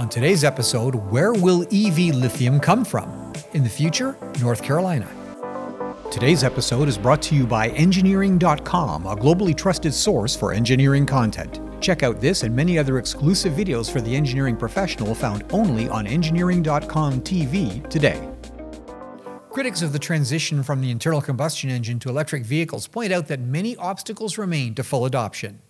On today's episode, where will EV lithium come from? In the future, North Carolina. Today's episode is brought to you by Engineering.com, a globally trusted source for engineering content. Check out this and many other exclusive videos for the engineering professional found only on Engineering.com TV today. Critics of the transition from the internal combustion engine to electric vehicles point out that many obstacles remain to full adoption.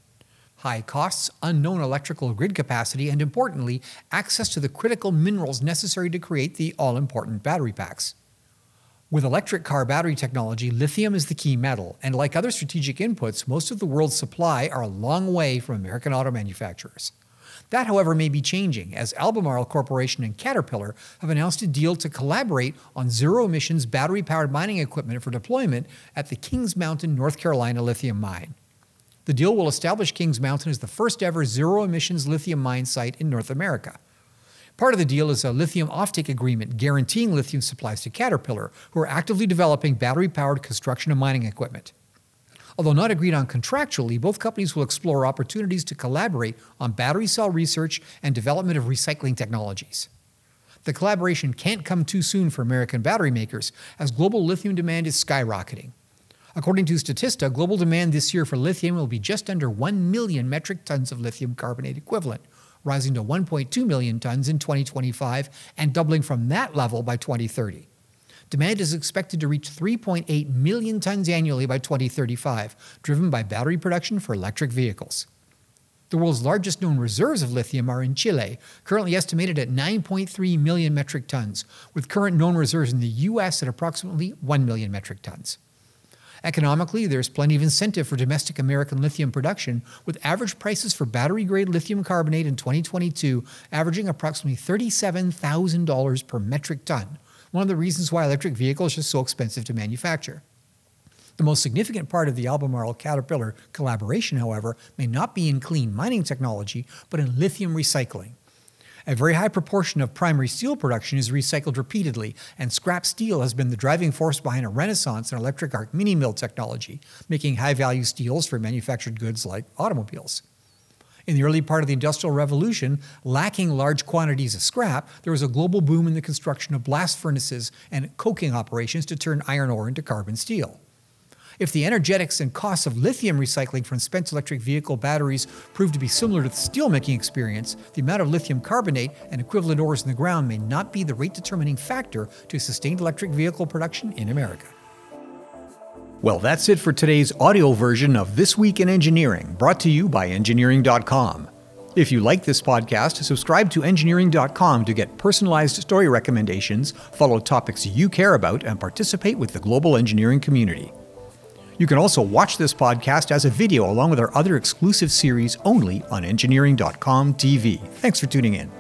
High costs, unknown electrical grid capacity, and importantly, access to the critical minerals necessary to create the all important battery packs. With electric car battery technology, lithium is the key metal, and like other strategic inputs, most of the world's supply are a long way from American auto manufacturers. That, however, may be changing as Albemarle Corporation and Caterpillar have announced a deal to collaborate on zero emissions battery powered mining equipment for deployment at the Kings Mountain, North Carolina lithium mine. The deal will establish Kings Mountain as the first ever zero emissions lithium mine site in North America. Part of the deal is a lithium offtake agreement guaranteeing lithium supplies to Caterpillar, who are actively developing battery powered construction and mining equipment. Although not agreed on contractually, both companies will explore opportunities to collaborate on battery cell research and development of recycling technologies. The collaboration can't come too soon for American battery makers, as global lithium demand is skyrocketing. According to Statista, global demand this year for lithium will be just under 1 million metric tons of lithium carbonate equivalent, rising to 1.2 million tons in 2025 and doubling from that level by 2030. Demand is expected to reach 3.8 million tons annually by 2035, driven by battery production for electric vehicles. The world's largest known reserves of lithium are in Chile, currently estimated at 9.3 million metric tons, with current known reserves in the U.S. at approximately 1 million metric tons. Economically, there's plenty of incentive for domestic American lithium production, with average prices for battery grade lithium carbonate in 2022 averaging approximately $37,000 per metric ton, one of the reasons why electric vehicles are so expensive to manufacture. The most significant part of the Albemarle Caterpillar collaboration, however, may not be in clean mining technology, but in lithium recycling. A very high proportion of primary steel production is recycled repeatedly, and scrap steel has been the driving force behind a renaissance in electric arc mini mill technology, making high value steels for manufactured goods like automobiles. In the early part of the Industrial Revolution, lacking large quantities of scrap, there was a global boom in the construction of blast furnaces and coking operations to turn iron ore into carbon steel. If the energetics and costs of lithium recycling from spent electric vehicle batteries prove to be similar to the steelmaking experience, the amount of lithium carbonate and equivalent ores in the ground may not be the rate determining factor to sustained electric vehicle production in America. Well, that's it for today's audio version of This Week in Engineering, brought to you by Engineering.com. If you like this podcast, subscribe to Engineering.com to get personalized story recommendations, follow topics you care about, and participate with the global engineering community. You can also watch this podcast as a video along with our other exclusive series only on Engineering.com TV. Thanks for tuning in.